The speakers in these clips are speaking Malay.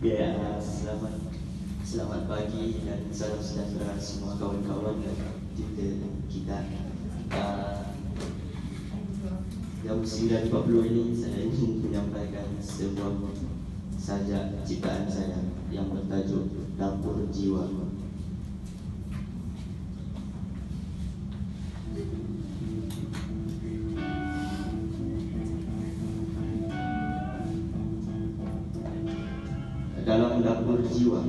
Uh, selamat selamat pagi dan salam sejahtera semua kawan-kawan dan kita kita. Uh, jam 9.40 ini saya ingin menyampaikan sebuah sajak ciptaan saya yang bertajuk Dapur Jiwa. Dalam dapur jiwa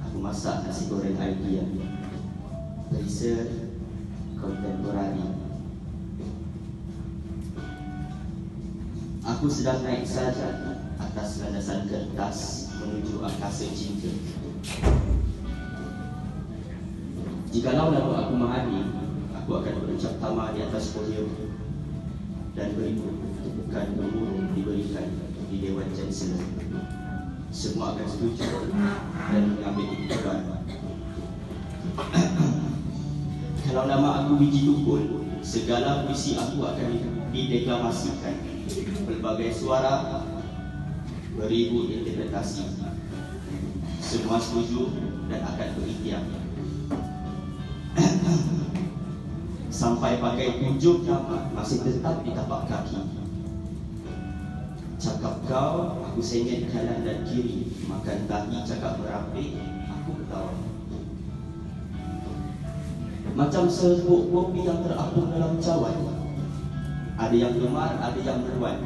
aku masak nasi goreng idea Perisa kontemporari. Aku sedang naik saja atas landasan kertas menuju angkasa cinta. Jikalau lalu aku mahadi, aku akan berucap tamah di atas podium dan berikut bukan gemuruh diberikan di Dewan Chancellor semua akan setuju dan mengambil iktibar. Kalau nama aku biji tukul, segala puisi aku akan dideklamasikan. Pelbagai suara, beribu interpretasi. Semua setuju dan akan berikhtiar. Sampai pakai tunjuk nama masih tetap di tapak kaki. Cakap kau, aku sengit kanan dan kiri. Makan tahi cakap merapi, aku ketawa. Macam serbuk kopi yang terapung dalam cawan. Ada yang gemar, ada yang meruan.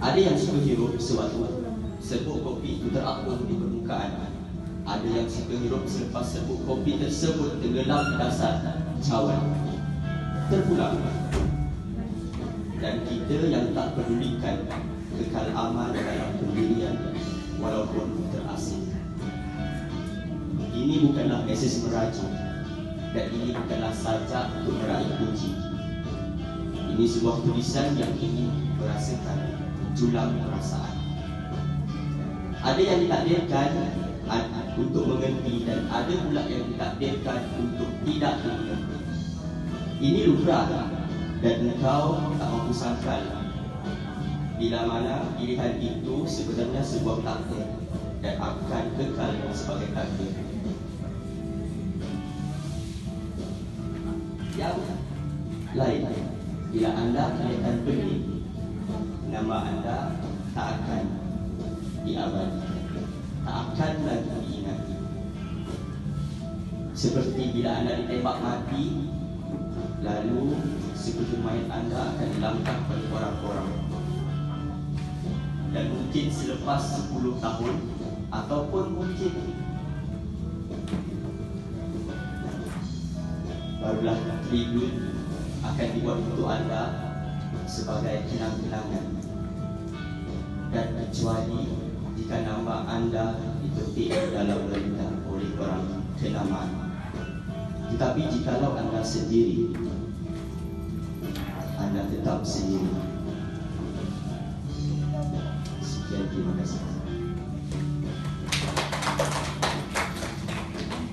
Ada yang suka hirup sesuatu. Serbuk kopi itu terapung di permukaan. Ada yang suka hirup selepas serbuk kopi tersebut tenggelam dasar cawan. Terpulang. Dan kita yang tak pedulikan kekal aman dalam pendirian walaupun terasing. Ini bukanlah mesej merajuk dan ini bukanlah sajak untuk meraih puji. Ini sebuah tulisan yang ingin merasakan julang perasaan. Ada yang ditakdirkan untuk mengerti dan ada pula yang ditakdirkan untuk tidak mengerti. Ini lumrah dan engkau tak mampu sangkal bila mana pilihan itu sebenarnya sebuah takdir dan akan kekal sebagai takdir. Yang lain, bila anda kelihatan pergi, nama anda tak akan diabadi, tak akan lagi diingati. Seperti bila anda ditembak mati, lalu sekujur mayat anda akan dilangkah oleh orang-orang mungkin selepas 10 tahun ataupun mungkin barulah tribun akan dibuat untuk anda sebagai kenang-kenangan dan kecuali jika nama anda dipetik dalam berita oleh orang kenamaan tetapi jikalau anda sendiri anda tetap sendiri. にお願いします。